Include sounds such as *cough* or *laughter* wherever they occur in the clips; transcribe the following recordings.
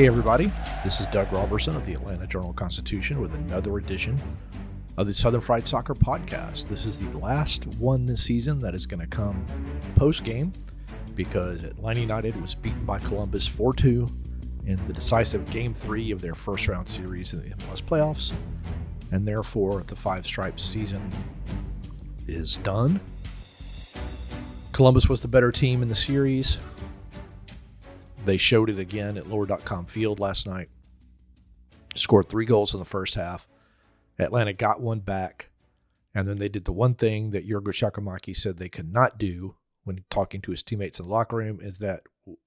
Hey, everybody. This is Doug Roberson of the Atlanta Journal Constitution with another edition of the Southern Fried Soccer Podcast. This is the last one this season that is going to come post game because Atlanta United was beaten by Columbus 4 2 in the decisive game three of their first round series in the MLS playoffs. And therefore, the Five Stripes season is done. Columbus was the better team in the series. They showed it again at lower.com field last night. Scored three goals in the first half. Atlanta got one back. And then they did the one thing that Giorgos Giakoumakis said they could not do when talking to his teammates in the locker room is that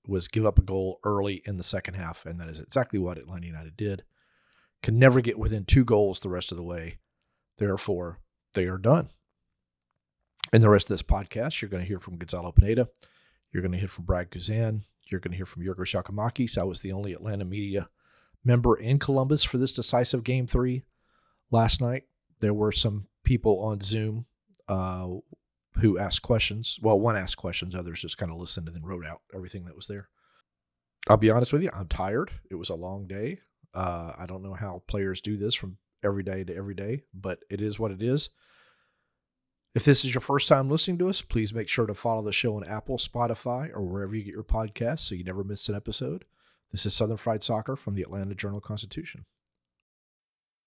was give up a goal early in the second half. And that is exactly what Atlanta United did. Can never get within two goals the rest of the way. Therefore, they are done. In the rest of this podcast, you're going to hear from Gonzalo Pineda. You're going to hear from Brad Guzan. You're going to hear from Giorgos Giakoumakis. I was the only Atlanta media member in Columbus for this decisive game three last night. There were some people on Zoom uh, who asked questions. Well, one asked questions, others just kind of listened and then wrote out everything that was there. I'll be honest with you, I'm tired. It was a long day. Uh, I don't know how players do this from every day to every day, but it is what it is. If this is your first time listening to us, please make sure to follow the show on Apple, Spotify, or wherever you get your podcasts so you never miss an episode. This is Southern Fried Soccer from the Atlanta Journal Constitution.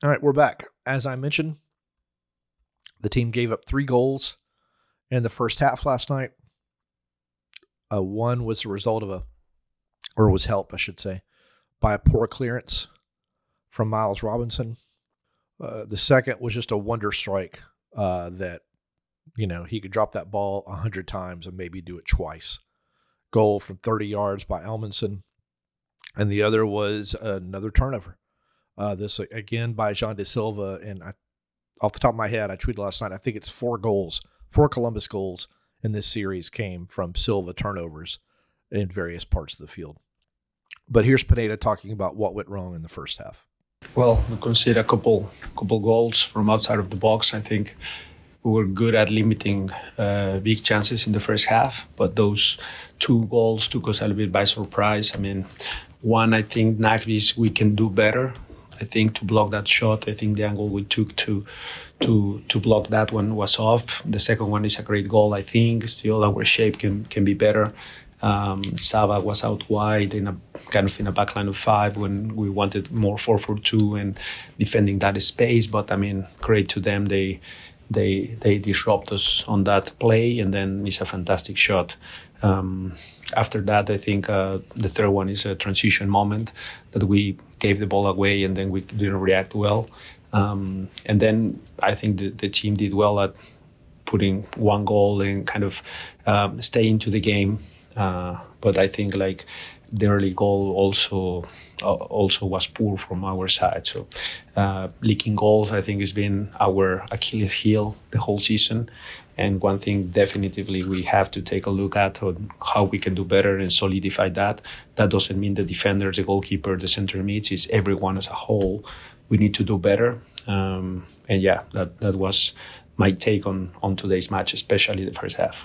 All right, we're back. As I mentioned, the team gave up three goals in the first half last night. Uh, one was the result of a, or was helped, I should say, by a poor clearance from Miles Robinson. Uh, the second was just a wonder strike uh, that, you know, he could drop that ball a hundred times and maybe do it twice. Goal from 30 yards by Elmanson. And the other was another turnover. Uh, this again by Xande Silva, and I, off the top of my head, I tweeted last night. I think it's four goals, four Columbus goals in this series came from Silva turnovers in various parts of the field. But here's Pineda talking about what went wrong in the first half. Well, we conceded a couple couple goals from outside of the box. I think we were good at limiting uh, big chances in the first half, but those two goals took us a little bit by surprise. I mean, one, I think Nagbe's we can do better. I think to block that shot, I think the angle we took to to to block that one was off. The second one is a great goal. I think still our shape can can be better. Um, Sava was out wide in a kind of in a backline of five when we wanted more four for two and defending that space. But I mean, great to them. They they they disrupt us on that play and then it's a fantastic shot. Um, after that, I think uh, the third one is a transition moment that we gave the ball away and then we didn't react well. Um, and then I think the, the, team did well at putting one goal and kind of um, stay into the game. Uh, but I think like the early goal also uh, also was poor from our side. So uh, leaking goals, I think, has been our Achilles heel the whole season. And one thing definitively we have to take a look at on how we can do better and solidify that. That doesn't mean the defenders, the goalkeeper, the center mids, is everyone as a whole. We need to do better. Um, and yeah, that, that was my take on, on today's match, especially the first half.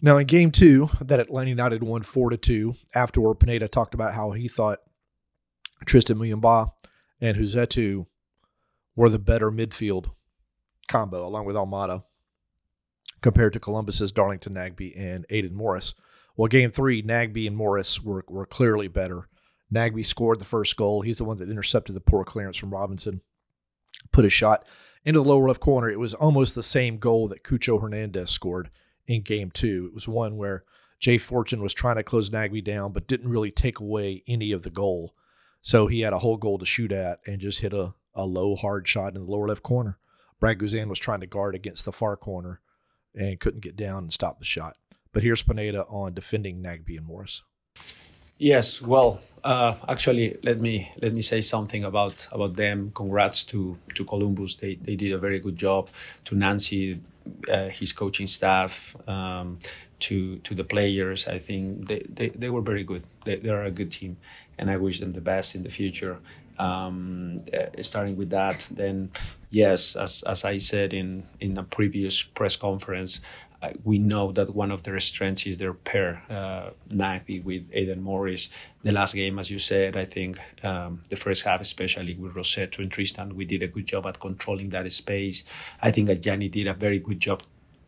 Now in game two, that Atlanta United won four to two. Afterward, Pineda talked about how he thought Tristan Muyumba and Rossetto were the better midfield combo, along with Almada compared to Columbus's Darlington Nagbe and Aidan Morris. Well, game three, Nagbe and Morris were, were clearly better. Nagbe scored the first goal. He's the one that intercepted the poor clearance from Robinson, put a shot into the lower left corner. It was almost the same goal that Cucho Hernandez scored in game two. It was one where Jay Fortune was trying to close Nagbe down, but didn't really take away any of the goal. So he had a whole goal to shoot at and just hit a, a low, hard shot in the lower left corner. Brad Guzan was trying to guard against the far corner and couldn't get down and stop the shot. But here's Pineda on defending Nagbe and Morris. Yes, well, uh, actually, let me let me say something about about them. Congrats to to Columbus. They they did a very good job. To Nancy, uh, his coaching staff, um, to to the players. I think they, they, they were very good. They, they are a good team, and I wish them the best in the future. Um, uh, starting with that, then yes, as as I said in in a previous press conference, we know that one of their strengths is their pair, uh, with Aidan Morris. The last game, as you said, I think um, the first half, especially with Rossetto and Tristan, we did a good job at controlling that space. I think Ajani did a very good job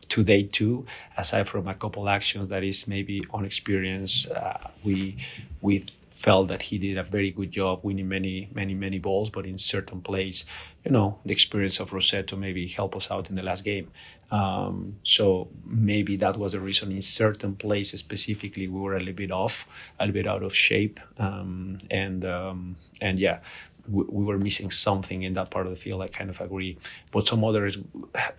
today too. Aside from a couple actions that is maybe on experience, uh, we we felt that he did a very good job winning many, many, many balls, but in certain plays, you know, the experience of Rossetto maybe help us out in the last game. Um, so maybe that was the reason in certain places specifically we were a little bit off, a little bit out of shape, um, and um, and yeah, we, we, were missing something in that part of the field. I kind of agree, but some others,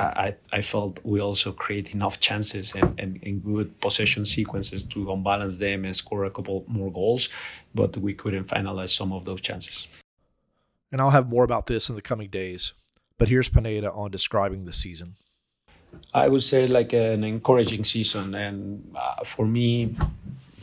I I felt we also create enough chances and, and, and good possession sequences to unbalance them and score a couple more goals, but we couldn't finalize some of those chances. And I'll have more about this in the coming days. But here's Pineda on describing the season. I would say like an encouraging season, and uh, for me,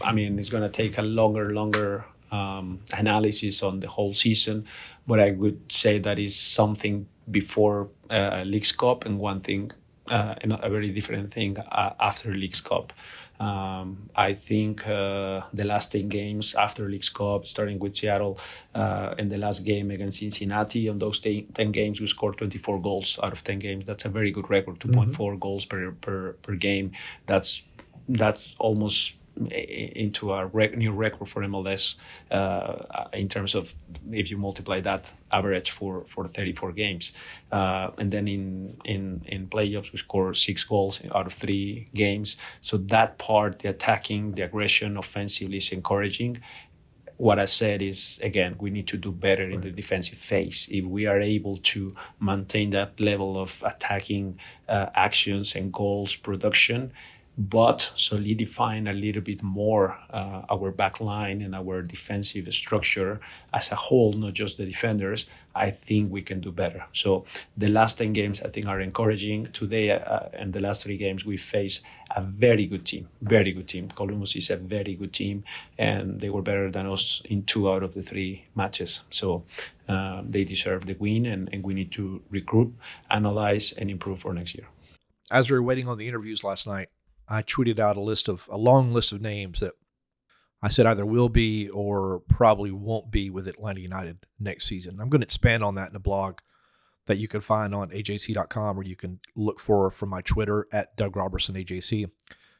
I mean, it's going to take a longer, longer um, analysis on the whole season, but I would say that is something before uh, Leagues Cup and one thing, uh, a very different thing uh, after Leagues Cup. Um, I think uh, the last 10 games after Leagues Cup, starting with Seattle, uh, and the last game against Cincinnati, on those 10, 10, games, we scored 24 goals out of 10 games. That's a very good record, 2.4 mm-hmm. goals per, per, per game. That's that's almost into a rec- new record for MLS uh, in terms of if you multiply that average for, for 34 games. Uh, and then in, in, in playoffs, we score six goals out of three games. So that part, the attacking, the aggression offensively is encouraging. What I said is, again, we need to do better in the defensive phase. If we are able to maintain that level of attacking uh, actions and goals production, but solidifying a little bit more uh, our back line and our defensive structure as a whole, not just the defenders, I think we can do better. So the last 10 games, I think, are encouraging. Today uh, and the last three games, we face a very good team, very good team. Columbus is a very good team, and they were better than us in two out of the three matches. So uh, they deserve the win, and, and we need to recruit, analyze, and improve for next year. As we were waiting on the interviews last night, I tweeted out a list of a long list of names that I said either will be or probably won't be with Atlanta United next season. I'm going to expand on that in a blog that you can find on ajc.com or you can look for from my Twitter at Doug Roberson AJC.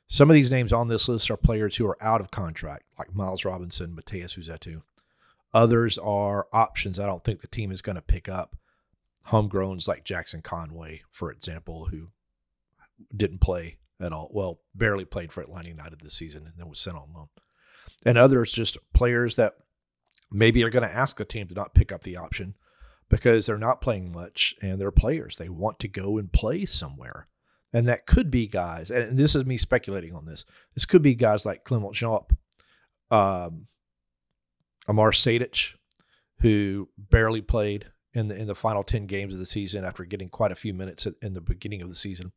Some of these names on this list are players who are out of contract, like Miles Robinson, Matheus Rossetto. Others are options I don't think the team is going to pick up. Homegrowns like Jackson Conway, for example, who didn't play at all. Well, barely played for Atlanta United this season and then was sent on loan. And others just players that maybe are going to ask the team to not pick up the option because they're not playing much and they're players. They want to go and play somewhere. And that could be guys, and this is me speculating on this. This could be guys like Clement Diop, um, Amar Sejdic, who barely played in the in the final ten games of the season after getting quite a few minutes in the beginning of the season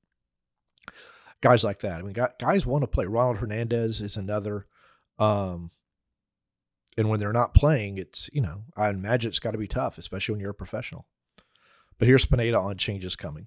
guys like that. I mean, guys want to play. Ronald Hernandez is another. Um, and when they're not playing, it's you know I imagine it's got to be tough, especially when you're a professional. But here's Pineda on changes coming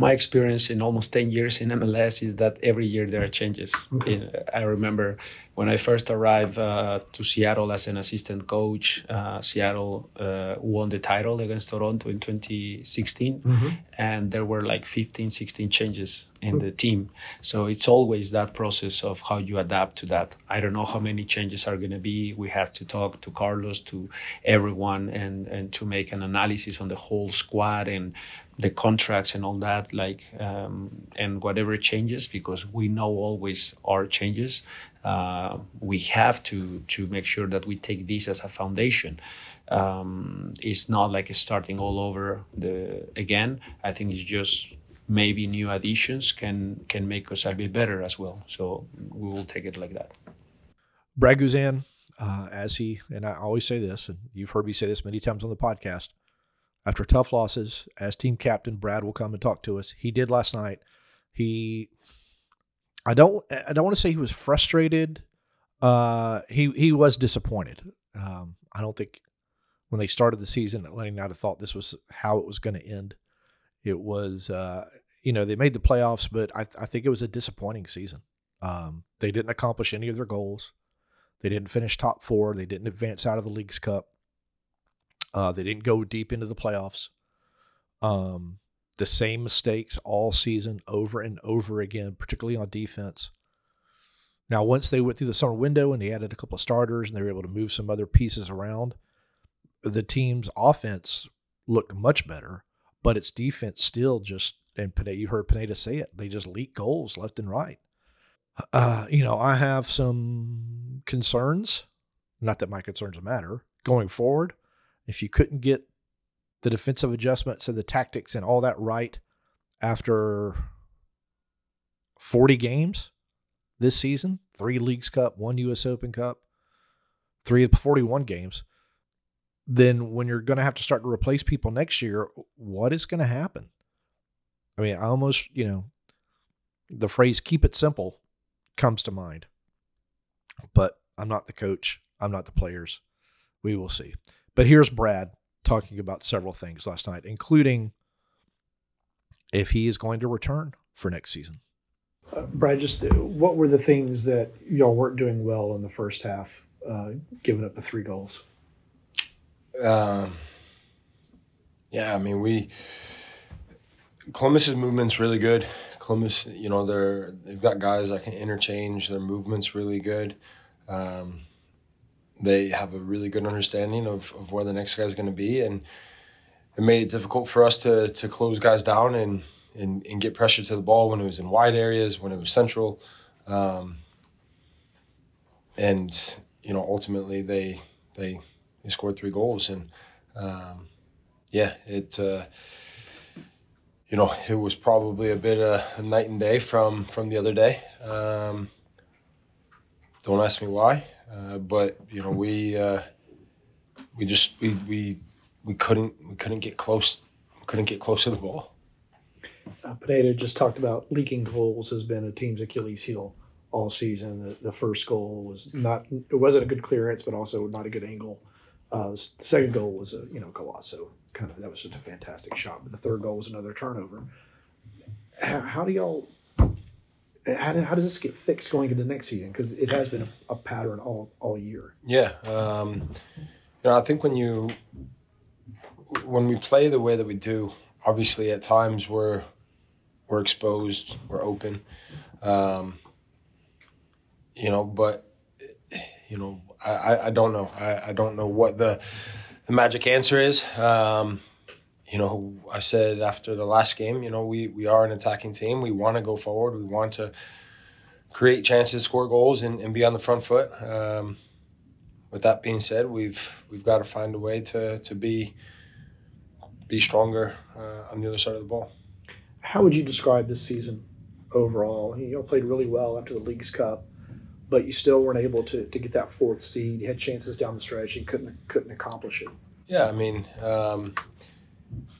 my experience in almost 10 years in MLS is that every year there are changes. Okay. I remember when I first arrived uh, to Seattle as an assistant coach, uh, Seattle uh, won the title against Toronto in 2016. Mm-hmm. And there were like 15, 16 changes in the team. So it's always that process of how you adapt to that. I don't know how many changes are going to be. We have to talk to Carlos, to everyone, and and to make an analysis on the whole squad and the contracts and all that. Like um, and whatever changes, because we know always our changes. Uh, we have to to make sure that we take this as a foundation. Um, it's not like starting all over the again. I think it's just maybe new additions can can make us a bit better as well. So we will take it like that. Brad Guzan, uh, as he and I always say this, and you've heard me say this many times on the podcast. After tough losses, as team captain, Brad will come and talk to us. He did last night. He, I don't, I don't want to say he was frustrated. Uh, he he was disappointed. Um, I don't think when they started the season, Atlanta United thought this was how it was going to end. It was, uh, you know, they made the playoffs, but I, I think it was a disappointing season. Um, they didn't accomplish any of their goals. They didn't finish top four. They didn't advance out of the League's Cup. Uh, they didn't go deep into the playoffs. Um, the same mistakes all season over and over again, particularly on defense. Now, once they went through the summer window and they added a couple of starters and they were able to move some other pieces around, the team's offense looked much better but its defense still just and Pineda, you heard Pineda say it. They just leak goals left and right. Uh, you know, I have some concerns. Not that my concerns matter going forward. If you couldn't get the defensive adjustments and the tactics and all that right after 40 games this season, three Leagues Cup, one U.S. Open Cup, three of 41 games, then when you're going to have to start to replace people next year, what is going to happen? I mean, I almost, you know, the phrase keep it simple comes to mind. But I'm not the coach, I'm not the players. We will see. But here's Brad talking about several things last night, including if he is going to return for next season. Uh, Brad, just uh, what were the things that y'all weren't doing well in the first half, uh, giving up the three goals? Um, yeah, I mean we Columbus's movement's really good. Columbus, you know, they're they've got guys that can interchange. Their movement's really good. Um, they have a really good understanding of, of where the next guy's going to be, and it made it difficult for us to to close guys down and, and and get pressure to the ball when it was in wide areas, when it was central, um, and you know, ultimately they they they scored three goals, and um, yeah, it uh, you know it was probably a bit of a night and day from from the other day. Um, don't ask me why, uh, but you know we uh, we just we we we couldn't we couldn't get close couldn't get close to the ball. Uh, Pineda just talked about leaking goals has been a team's Achilles heel all season. The, the, first goal was not it wasn't a good clearance, but also not a good angle. Uh, the second goal was a you know Golazo kind of that was just a fantastic shot, but the third goal was another turnover. How, how do y'all? How, how does this get fixed going into next season? Because it has been a, a, pattern all all year. Yeah, um, you know I think when you when we play the way that we do, obviously at times we're we're exposed, we're open, um, you know, but you know I, I don't know. I, I don't know what the the magic answer is. Um, you know, I said after the last game, you know, we we are an attacking team. We want to go forward. We want to create chances, score goals, and, and be on the front foot. Um, with that being said, we've we've got to find a way to to be be stronger uh, on the other side of the ball. How would you describe this season overall? You know, played really well after the Leagues Cup but you still weren't able to, to get that fourth seed. You had chances down the stretch and couldn't couldn't accomplish it. Yeah, I mean, um,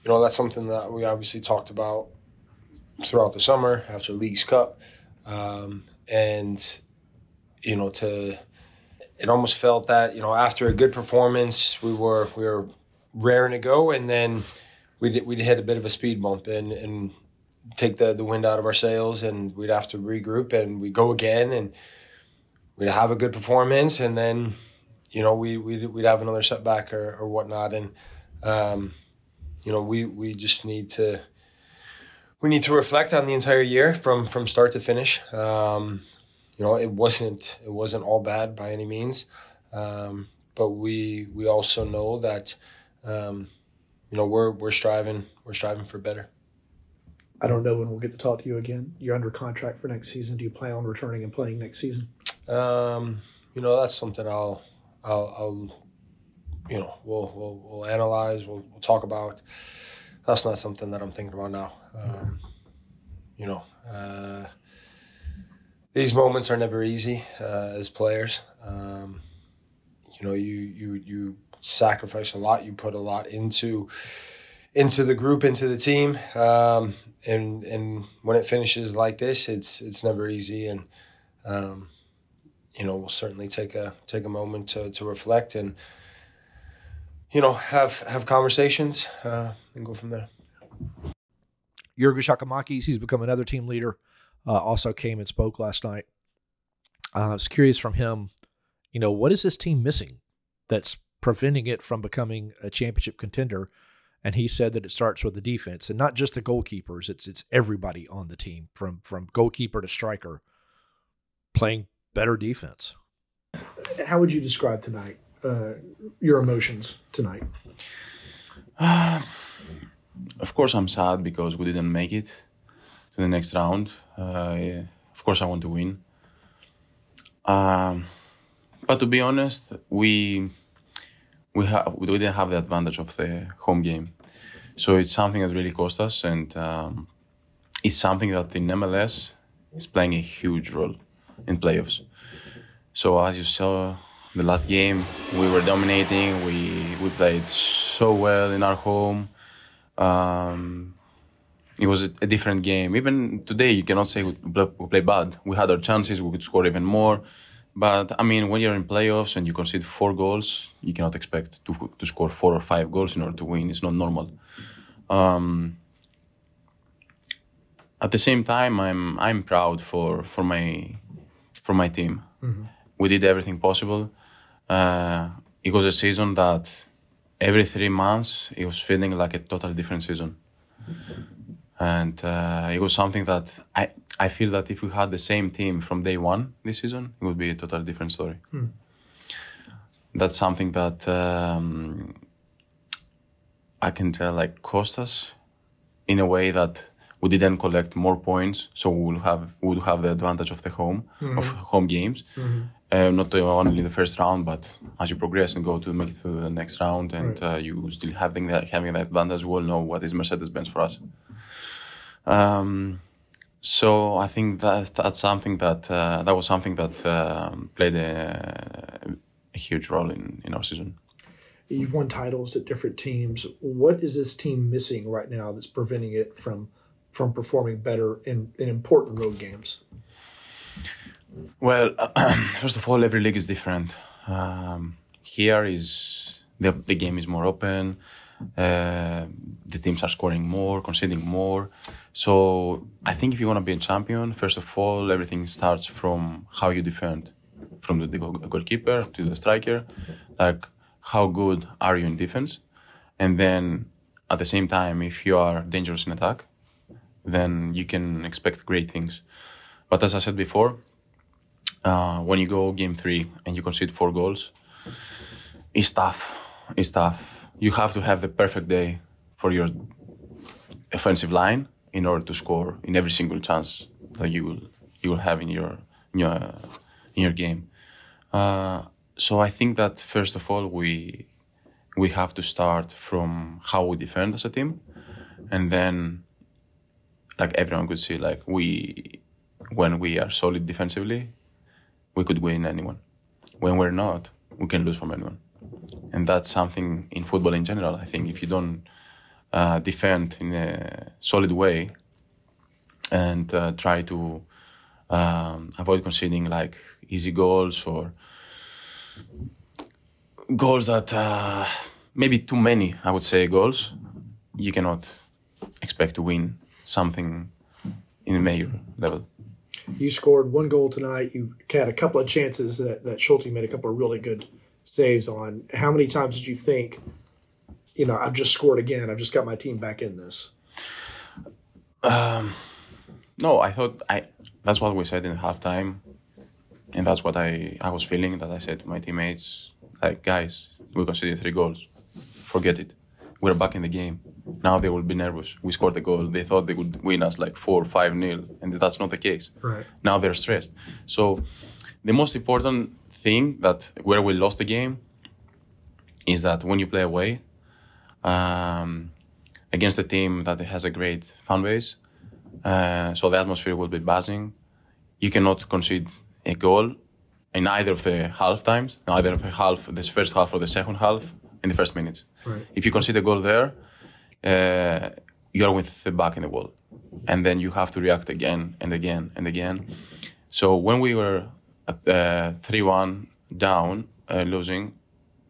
you know, that's something that we obviously talked about throughout the summer after Leagues Cup, um, and you know, to it almost felt that you know after a good performance we were we were raring to go, and then we did, we hit a bit of a speed bump and and take the the wind out of our sails, and we'd have to regroup and we go again and we'd have a good performance, and then you know we we'd, we'd have another setback or, or whatnot, and um, you know we we just need to we need to reflect on the entire year from from start to finish. Um, you know, it wasn't it wasn't all bad by any means, um, but we we also know that um, you know we're we're striving we're striving for better. I don't know when we'll get to talk to you again. You're under contract for next season. Do you plan on returning and playing next season? Um, you know, that's something I'll I'll, I'll you know we'll we'll, we'll analyze. We'll, we'll talk about. That's not something that I'm thinking about now. Um, you know, uh, these moments are never easy uh, as players. Um, you know, you you you sacrifice a lot. You put a lot into into the group, into the team, um, and and when it finishes like this, it's it's never easy. And um, you know, we'll certainly take a take a moment to to reflect and you know have have conversations uh, and go from there. Giorgos Giakoumakis, he's become another team leader. Uh, also came and spoke last night. Uh, I was curious from him, you know, what is this team missing that's preventing it from becoming a championship contender? And he said that it starts with the defense and not just the goalkeepers. It's it's everybody on the team from from goalkeeper to striker playing better defense. How would you describe tonight uh, your emotions tonight? Uh, of course, I'm sad because we didn't make it to the next round. Uh, yeah. Of course, I want to win. Um, but to be honest, we we have we didn't have the advantage of the home game, so it's something that really cost us, and um, it's something that in MLS is playing a huge role in playoffs. So as you saw the last game, we were dominating. We we played so well in our home. Um, it was a, a, different game. Even today, you cannot say we play, we play bad. We had our chances. We could score even more. But I mean, when you're in playoffs and you concede four goals, you cannot expect to to score four or five goals in order to win. It's not normal. Um, at the same time, I'm I'm proud for for my for my team. Mm-hmm. We did everything possible. Uh, it was a season that every three months it was feeling like a totally different season. And uh, it was something that I, I feel that if we had the same team from day one this season, it would be a totally different story. Hmm. That's something that um, I can tell like cost us in a way that we didn't collect more points, so we will have would have the advantage of the home mm-hmm. of home games. Mm-hmm uh, not only the first round, but as you progress and go to make it to the next round, and right. uh, you still having that having that advantage, we all know what is Mercedes Benz for us. Um, so I think that that's something that uh, that was something that um, played a, a, huge role in in our season. You've won titles at different teams. What is this team missing right now that's preventing it from from performing better in, in important road games? Well, *clears throat* first of all, every league is different. Um, here is the, the game is more open. Uh, the teams are scoring more, conceding more. So I think if you want to be a champion, first of all, everything starts from how you defend, from the goalkeeper to the striker. Like how good are you in defense, and then at the same time, if you are dangerous in attack, then you can expect great things. But as I said before, uh, when you go game three and you concede four goals, it's tough. It's tough. You have to have the perfect day for your offensive line in order to score in every single chance that you will you will have in your in your, in your game. Uh, so I think that first of all we we have to start from how we defend as a team, and then like everyone could see like we when we are solid defensively we could win anyone. When we're not, we can lose from anyone. And that's something in football in general. I think if you don't uh, defend in a solid way and uh, try to um, avoid conceding like easy goals or goals that uh, maybe too many, I would say, goals, you cannot expect to win something in a major level. You scored one goal tonight. You had a couple of chances that, that Schulte made a couple of really good saves on. How many times did you think, you know, I've just scored again. I've just got my team back in this? Um, no, I thought I. That's what we said in halftime, and that's what I I was feeling. That I said to my teammates, like, guys, we conceded three goals. Forget it. We're back in the game. Now they will be nervous. We scored the goal. They thought they would win us like four, five nil, and that's not the case. Right. Now they're stressed. So, the most important thing that where we lost the game is that when you play away um, against a team that has a great fan base, uh, so the atmosphere will be buzzing. You cannot concede a goal in either of the half times, either of the half, this first half or the second half, in the first minutes. Right. If you concede a goal there, uh, you're with the back in the wall, and then you have to react again and again and again. So when we were at uh, three-one down, uh, losing,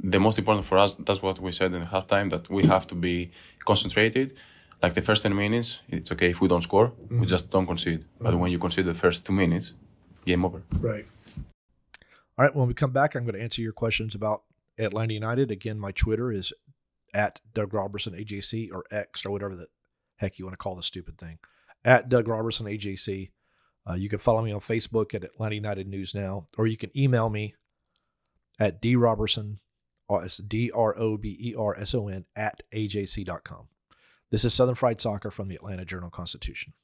the most important for us, that's what we said in the halftime, that we have to be concentrated. Like the first 10 minutes, it's okay if we don't score, we just don't concede. But when you concede the first two minutes, game over. Right. All right. When we come back, I'm going to answer your questions about Atlanta United. Again, my Twitter is at Doug Roberson AJC or X or whatever the heck you want to call the stupid thing. At Doug Roberson AJC. Uh, you can follow me on Facebook at Atlanta United News Now, or you can email me at D Roberson, or it's D R O B E R S O N at AJC.com. This is Southern Fried Soccer from the Atlanta Journal Constitution.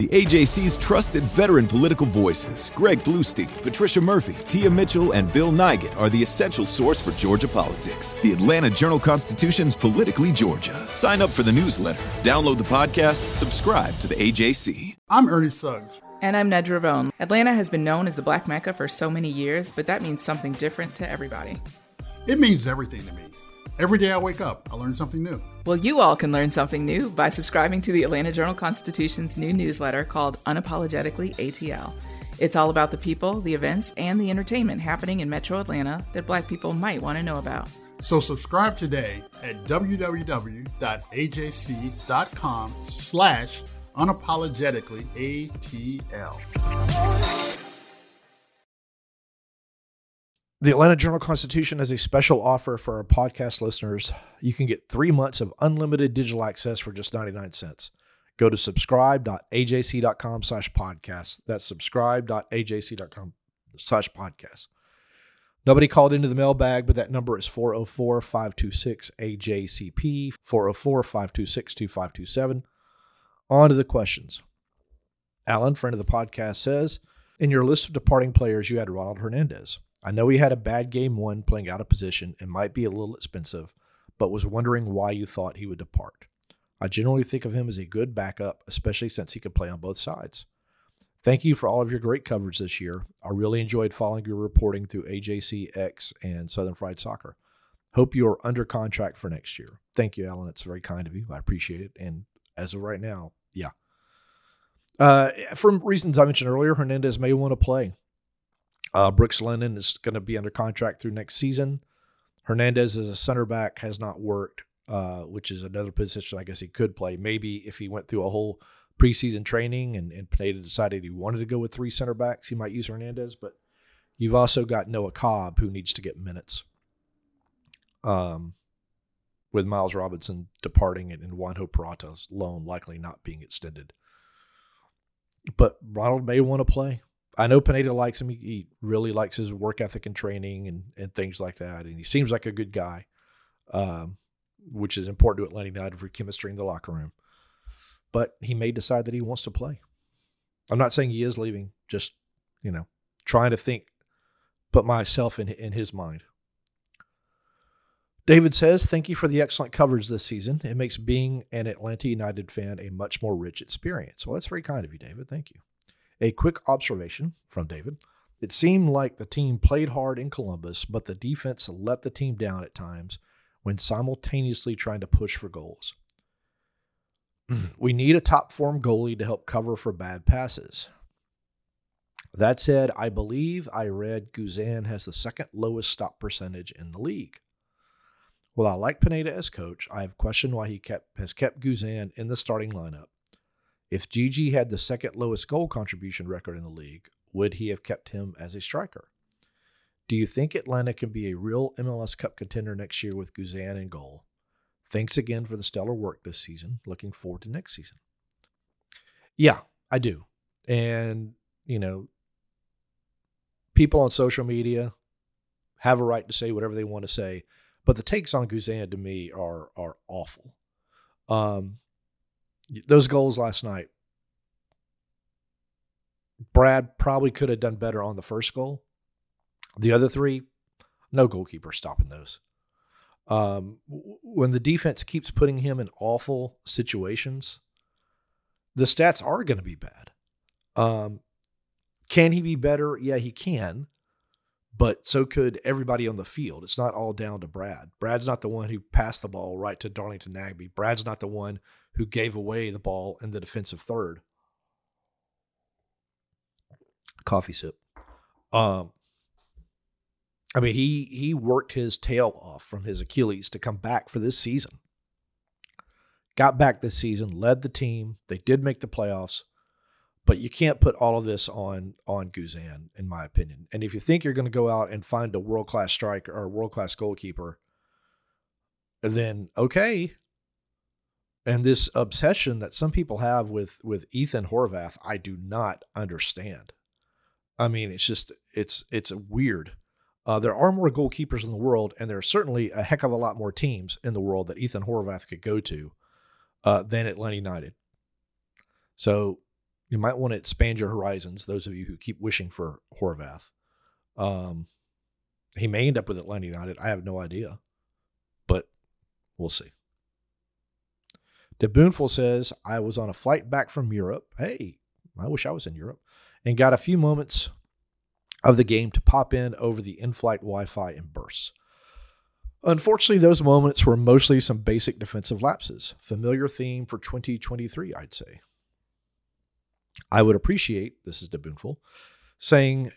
The AJC's trusted veteran political voices, Greg Bluestein, Patricia Murphy, Tia Mitchell, and Bill Nigut, are the essential source for Georgia politics. The Atlanta Journal Constitution's Politically Georgia. Sign up for the newsletter, download the podcast, subscribe to the AJC. I'm Ernie Suggs. And I'm Nedra Rhone. Atlanta has been known as the Black Mecca for so many years, but that means something different to everybody. It means everything to me. Every day I wake up, I learn something new. Well, you all can learn something new by subscribing to the Atlanta Journal Constitution's new newsletter called Unapologetically ATL. It's all about the people, the events, and the entertainment happening in metro Atlanta that black people might want to know about. So subscribe today at www.ajc.com slash unapologetically ATL. The Atlanta Journal Constitution has a special offer for our podcast listeners. You can get three months of unlimited digital access for just 99 cents. Go to subscribe.ajc.com slash podcast. That's subscribe.ajc.com slash podcast. Nobody called into the mailbag, but that number is 404 526 AJCP, 404 526 2527. On to the questions. Alan, friend of the podcast, says In your list of departing players, you had Ronald Hernandez. I know he had a bad game one playing out of position and might be a little expensive, but was wondering why you thought he would depart. I generally think of him as a good backup, especially since he could play on both sides. Thank you for all of your great coverage this year. I really enjoyed following your reporting through AJCX and Southern Fried Soccer. Hope you are under contract for next year. Thank you, Alan. It's very kind of you. I appreciate it. And as of right now, yeah. Uh, for reasons I mentioned earlier, Hernandez may want to play. Uh, Brooks Lennon is going to be under contract through next season. Hernandez as a center back has not worked, uh, which is another position I guess he could play. Maybe if he went through a whole preseason training and, and Pineda decided he wanted to go with three center backs, he might use Hernandez. But you've also got Noah Cobb who needs to get minutes. Um, with Miles Robinson departing and, Juanjo Purata's loan likely not being extended. But Ronald may want to play. I know Pineda likes him. He, he, really likes his work ethic and training and, and things like that. And he seems like a good guy, um, which is important to Atlanta United for chemistry in the locker room. But he may decide that he wants to play. I'm not saying he is leaving, just, you know, trying to think, put myself in, in his mind. David says, Thank you for the excellent coverage this season. It makes being an Atlanta United fan a much more rich experience. Well, that's very kind of you, David. Thank you. A quick observation from David. It seemed like the team played hard in Columbus, but the defense let the team down at times when simultaneously trying to push for goals. *clears throat* we need a top form goalie to help cover for bad passes. That said, I believe I read Guzan has the second lowest stop percentage in the league. While I like Pineda as coach, I have questioned why he kept has kept Guzan in the starting lineup. If Gigi had the second lowest goal contribution record in the league, would he have kept him as a striker? Do you think Atlanta can be a real MLS Cup contender next year with Guzan in goal? Thanks again for the stellar work this season. Looking forward to next season. Yeah, I do. And, you know, people on social media have a right to say whatever they want to say, but the takes on Guzan to me are are awful. Um, those goals last night, Brad probably could have done better on the first goal. The other three, no goalkeeper stopping those. Um, when the defense keeps putting him in awful situations, the stats are going to be bad. Um, can he be better? Yeah, he can. But so could everybody on the field. It's not all down to Brad. Brad's not the one who passed the ball right to Darlington Nagbe. Brad's not the one who gave away the ball in the defensive third. Coffee sip. Um, I mean, he he worked his tail off from his Achilles to come back for this season. Got back this season, led the team. They did make the playoffs, but you can't put all of this on on Guzan, in my opinion. And if you think you're going to go out and find a world class striker or world class goalkeeper, then okay. And this obsession that some people have with with Ethan Horvath, I do not understand. I mean, it's just it's it's weird. Uh, there are more goalkeepers in the world, and there are certainly a heck of a lot more teams in the world that Ethan Horvath could go to uh, than Atlanta United. So you might want to expand your horizons. Those of you who keep wishing for Horvath, um, he may end up with Atlanta United. I have no idea, but we'll see. DeBoonful says I was on a flight back from Europe. Hey, I wish I was in Europe, and got a few moments of the game to pop in over the in flight Wi Fi and bursts. Unfortunately, those moments were mostly some basic defensive lapses. Familiar theme for 2023, I'd say. I would appreciate, this is DeBoonful, saying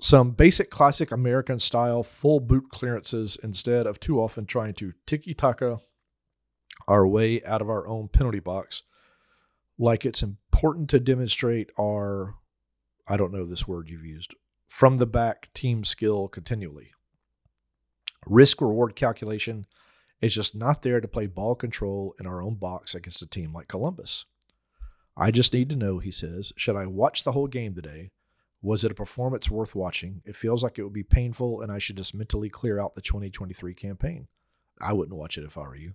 some basic classic American style full boot clearances instead of too often trying to tiki taka our way out of our own penalty box. Like it's important to demonstrate our, I don't know this word you've used, from the back team skill continually. Risk reward calculation is just not there to play ball control in our own box against a team like Columbus. I just need to know, he says, should I watch the whole game today? Was it a performance worth watching? It feels like it would be painful and I should just mentally clear out the 2023 campaign. I wouldn't watch it if I were you.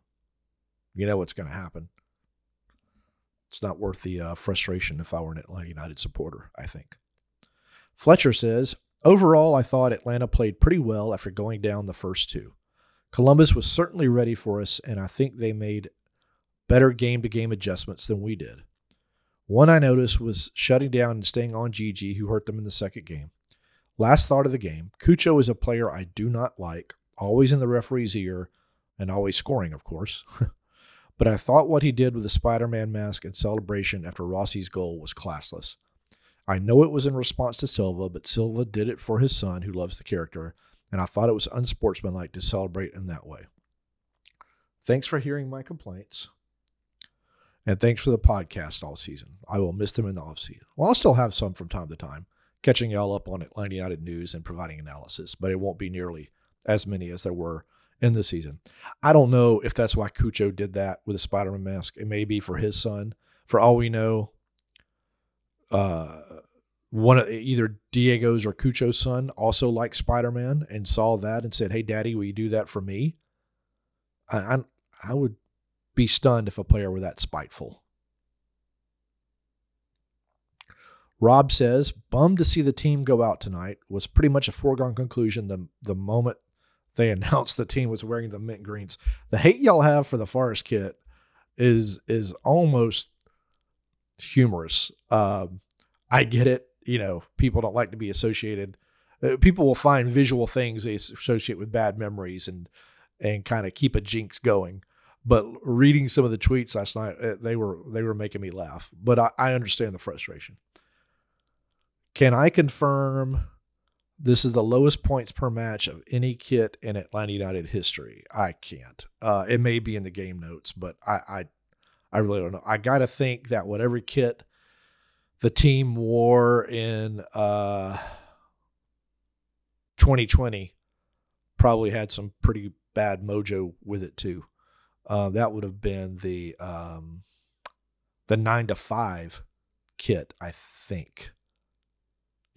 You know what's going to happen. It's not worth the uh, frustration if I were an Atlanta United supporter, I think. Fletcher says, Overall, I thought Atlanta played pretty well after going down the first two. Columbus was certainly ready for us, and I think they made better game to game adjustments than we did. One I noticed was shutting down and staying on Gigi, who hurt them in the second game. Last thought of the game Cucho is a player I do not like, always in the referee's ear, and always scoring, of course. *laughs* but I thought what he did with the Spider Man mask and celebration after Rossi's goal was classless. I know it was in response to Silva, but Silva did it for his son, who loves the character, and I thought it was unsportsmanlike to celebrate in that way. Thanks for hearing my complaints. And thanks for the podcast all season. I will miss them in the offseason. Well, I'll still have some from time to time, catching y'all up on Atlanta United news and providing analysis, but it won't be nearly as many as there were in the season. I don't know if that's why Cucho did that with a Spider Man mask. It may be for his son. For all we know, uh, one of either Diego's or Cucho's son also liked Spider Man and saw that and said, "Hey, Daddy, will you do that for me?" I, I I would be stunned if a player were that spiteful. Rob says, bummed to see the team go out tonight. Was pretty much a foregone conclusion the, the moment they *laughs* announced the team was wearing the mint greens. The hate y'all have for the Forest kit is is almost humorous. Um, I get it. You know, people don't like to be associated. Uh, people will find visual things they associate with bad memories and and kind of keep a jinx going. But reading some of the tweets last night, uh, they were they were making me laugh. But I, I understand the frustration. Can I confirm this is the lowest points per match of any kit in Atlanta United history? I can't. Uh, it may be in the game notes, but I, I I really don't know. I got to think that whatever kit the team wore in uh, 2020 probably had some pretty bad mojo with it too. Uh, that would have been the um, the nine to five kit, I think.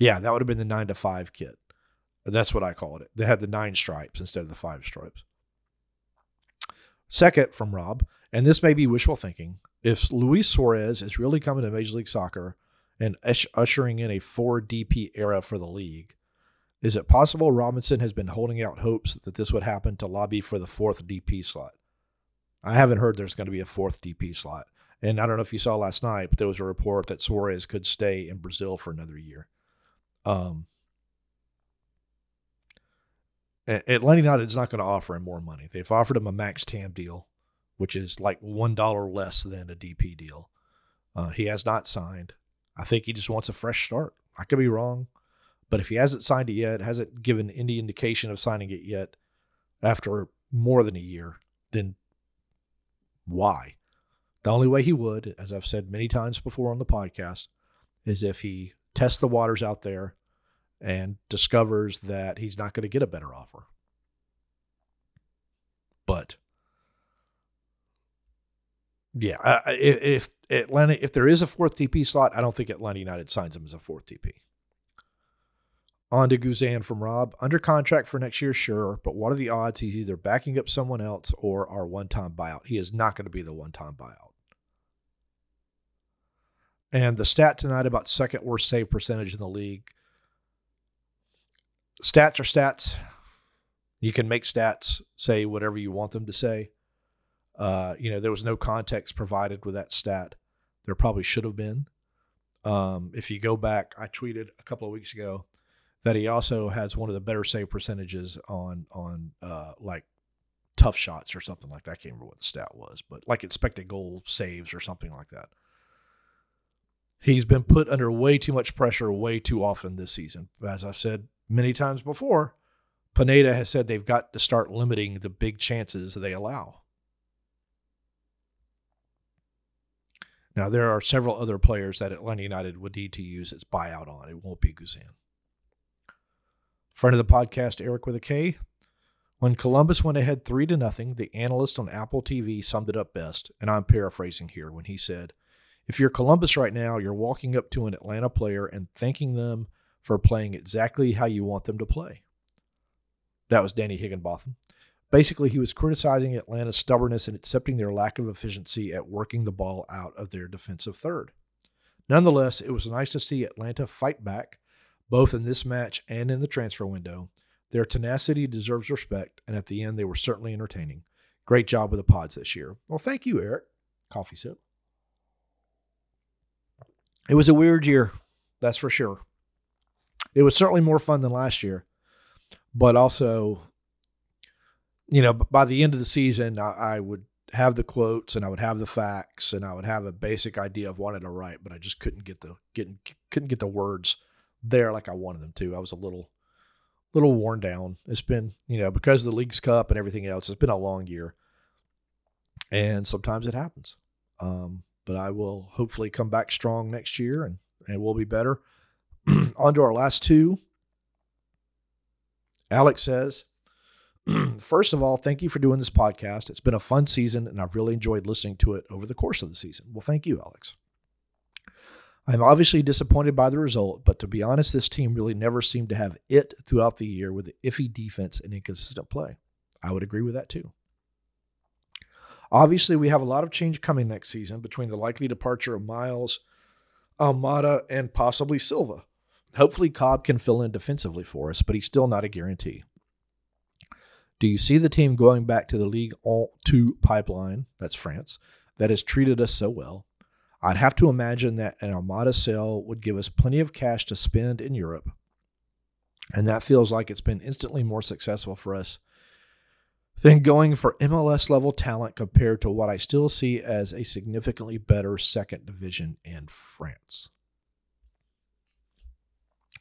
Yeah, that would have been the nine to five kit. That's what I called it. They had the nine stripes instead of the five stripes. Second, from Rob, and this may be wishful thinking, if Luis Suarez is really coming to Major League Soccer and ushering in a four DP era for the league, is it possible Robinson has been holding out hopes that this would happen to lobby for the fourth DP slot? I haven't heard there's going to be a fourth DP slot. And I don't know if you saw last night, but there was a report that Suarez could stay in Brazil for another year. Um, Atlanta is not going to offer him more money. They've offered him a max TAM deal, which is like one dollar less than a DP deal. Uh, he has not signed. I think he just wants a fresh start. I could be wrong, but if he hasn't signed it yet, hasn't given any indication of signing it yet, after more than a year, then why? The only way he would, as I've said many times before on the podcast, is if he tests the waters out there and discovers that he's not going to get a better offer. But yeah, if Atlanta, if there is a fourth DP slot, I don't think Atlanta United signs him as a fourth DP. On to Guzan from Rob. Under contract for next year, sure, but what are the odds he's either backing up someone else or our one time buyout? He is not going to be the one time buyout. And the stat tonight about second worst save percentage in the league. Stats are stats. You can make stats say whatever you want them to say. Uh, you know, there was no context provided with that stat. There probably should have been. Um, if you go back, I tweeted a couple of weeks ago that he also has one of the better save percentages on on uh, like tough shots or something like that. I can't remember what the stat was, but like expected goal saves or something like that. He's been put under way too much pressure way too often this season. As I've said many times before, Pineda has said they've got to start limiting the big chances they allow. Now, there are several other players that Atlanta United would need to use its buyout on. It won't be Guzan. Friend of the podcast, Eric with a K. When Columbus went ahead 3 to nothing, the analyst on Apple TV summed it up best, and I'm paraphrasing here when he said, if you're Columbus right now, you're walking up to an Atlanta player and thanking them for playing exactly how you want them to play. That was Danny Higginbotham. Basically, he was criticizing Atlanta's stubbornness and accepting their lack of efficiency at working the ball out of their defensive third. Nonetheless, it was nice to see Atlanta fight back, both in this match and in the transfer window. Their tenacity deserves respect, and at the end, they were certainly entertaining. Great job with the pods this year. Well, thank you, Eric. Coffee sip. It was a weird year, that's for sure. It was certainly more fun than last year, but also, you know, by the end of the season, I, I would have the quotes and I would have the facts and I would have a basic idea of wanted to write, but I just couldn't get the getting couldn't get the words there like I wanted them to. I was a little little worn down. It's been, you know, because of the Leagues Cup and everything else, it's been a long year. And sometimes it happens. Um, but I will hopefully come back strong next year and, and we'll be better. *clears throat* On to our last two. Alex says, *clears throat* First of all, thank you for doing this podcast. It's been a fun season and I've really enjoyed listening to it over the course of the season. Well, thank you, Alex. I'm obviously disappointed by the result, but to be honest, this team really never seemed to have it throughout the year with the iffy defense and inconsistent play. I would agree with that too. Obviously, we have a lot of change coming next season between the likely departure of Miles, Almada, and possibly Silva. Hopefully, Cobb can fill in defensively for us, but he's still not a guarantee. Do you see the team going back to the League 2 pipeline, that's France, that has treated us so well? I'd have to imagine that an Almada sale would give us plenty of cash to spend in Europe, and that feels like it's been instantly more successful for us than going for MLS level talent compared to what I still see as a significantly better second division in France.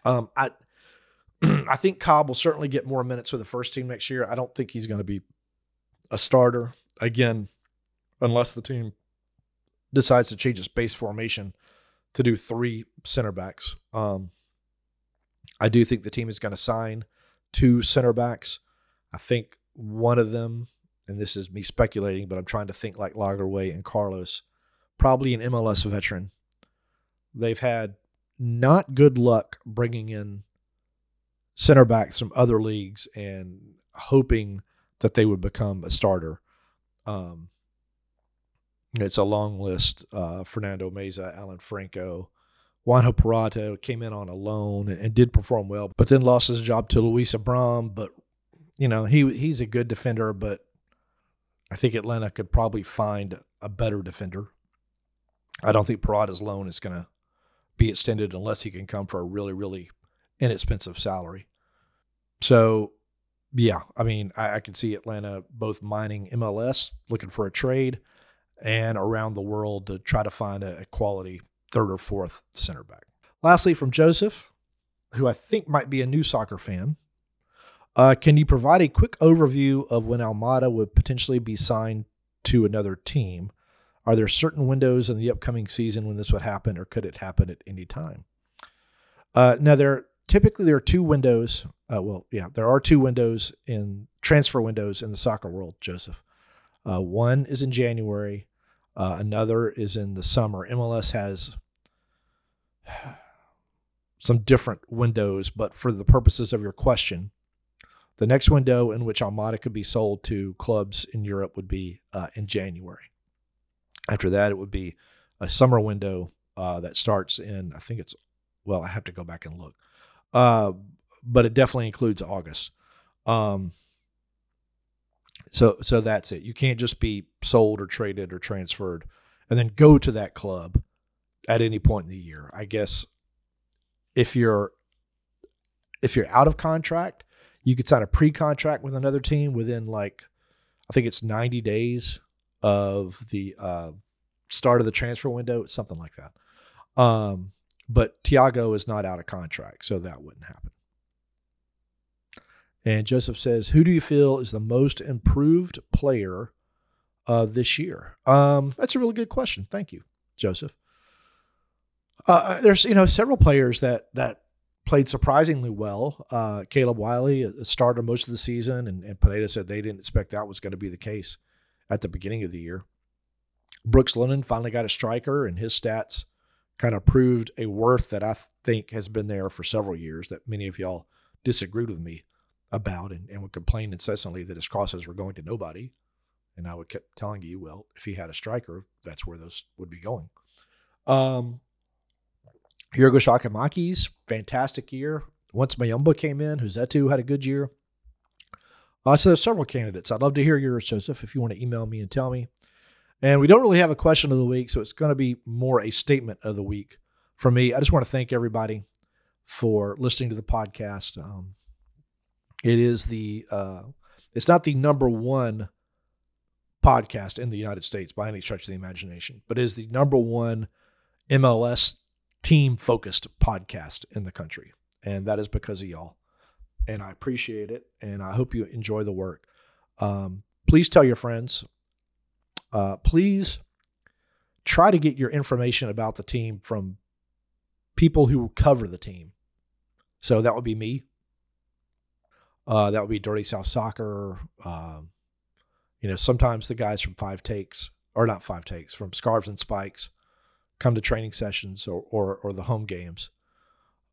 Um, I *clears throat* I think Cobb will certainly get more minutes with the first team next year. I don't think he's going to be a starter again, unless the team decides to change its base formation to do three center backs. Um, I do think the team is going to sign two center backs. I think one of them, and this is me speculating, but I'm trying to think like Lagerwey and Carlos, probably an MLS veteran, they've had not good luck bringing in center backs from other leagues and hoping that they would become a starter. Um, it's a long list. Uh, Fernando Meza, Alan Franco, Juanjo Purata came in on a loan and, and, did perform well, but then lost his job to Luis Abram. But you know he he's a good defender, but I think Atlanta could probably find a better defender. I don't think Purata's loan is going to be extended unless he can come for a really really inexpensive salary. So yeah, I mean I, I can see Atlanta both mining MLS looking for a trade and around the world to try to find a, a quality third or fourth center back. Lastly, from Joseph, who I think might be a new soccer fan, uh, can you provide a quick overview of when Almada would potentially be signed to another team? Are there certain windows in the upcoming season when this would happen, or could it happen at any time? Uh, now, there typically there are two windows. Uh, well, yeah, there are two windows in transfer windows in the soccer world, Joseph. Uh, one is in January, uh, another is in the summer. MLS has *sighs* some different windows, but for the purposes of your question, the next window in which Almada could be sold to clubs in Europe would be uh, in January. After that, it would be a summer window uh, that starts in, I think it's, well, I have to go back and look, uh, but it definitely includes August. Um, so so that's it. You can't just be sold or traded or transferred and then go to that club at any point in the year. I guess if you're if you're out of contract, you could sign a pre-contract with another team within like I think it's 90 days of the uh, start of the transfer window, something like that. Um, but Thiago is not out of contract, so that wouldn't happen. And Joseph says, Who do you feel is the most improved player uh, this year? Um, that's a really good question. Thank you, Joseph. Uh, uh, there's you know several players that that played surprisingly well. Uh, Caleb Wiley uh, started most of the season, and, and Pineda said they didn't expect that was going to be the case at the beginning of the year. Brooks Lennon finally got a striker, and his stats kind of proved a worth that I think has been there for several years that many of y'all disagreed with me about and, and would complain incessantly that his crosses were going to nobody. And I would keep telling you, well, if he had a striker, that's where those would be going. Um, Giorgos Giakoumakis, fantastic year. Once Muyumba came in, Rossetto had a good year. Uh, so there's several candidates. I'd love to hear yours, Joseph, if you want to email me and tell me. And we don't really have a question of the week, so it's going to be more a statement of the week from me. I just want to thank everybody for listening to the podcast. Um, it is the uh, it's not the number one podcast in the United States by any stretch of the imagination, but is the number one MLS team focused podcast in the country. And that is because of y'all. And I appreciate it. And I hope you enjoy the work. Um, please tell your friends. Uh, please try to get your information about the team from people who cover the team. So that would be me. Uh, that would be Dirty South Soccer. Um, you know, sometimes the guys from Five Takes, or not Five Takes, from Scarves and Spikes, come to training sessions or or, or the home games.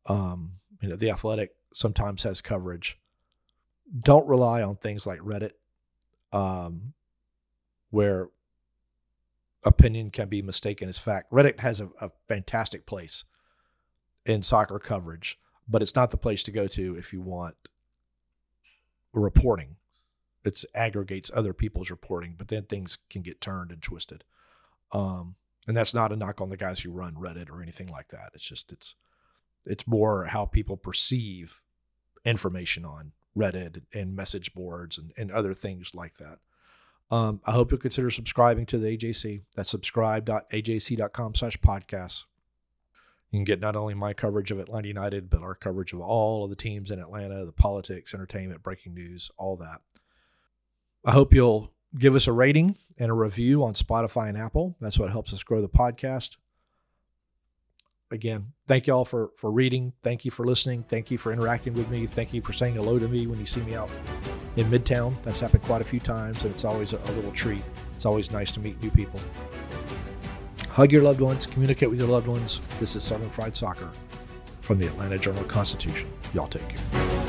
Um, you know, the Athletic sometimes has coverage. Don't rely on things like Reddit, um, where opinion can be mistaken as fact. Reddit has a, a fantastic place in soccer coverage, but it's not the place to go to if you want reporting. It aggregates other people's reporting, but then things can get turned and twisted. Um, and that's not a knock on the guys who run Reddit or anything like that. It's just it's it's more how people perceive information on Reddit and message boards and, and other things like that. Um, I hope you'll consider subscribing to the AJC. That's subscribe.ajc.com slash podcasts. You can get not only my coverage of Atlanta United, but our coverage of all of the teams in Atlanta, the politics, entertainment, breaking news, all that. I hope you'll give us a rating and a review on Spotify and Apple. That's what helps us grow the podcast. Again, thank you all for for reading. Thank you for listening. Thank you for interacting with me. Thank you for saying hello to me when you see me out in Midtown. That's happened quite a few times, and it's always a, a little treat. It's always nice to meet new people. Hug your loved ones, communicate with your loved ones. This is Southern Fried Soccer from the Atlanta Journal Constitution. Y'all take care.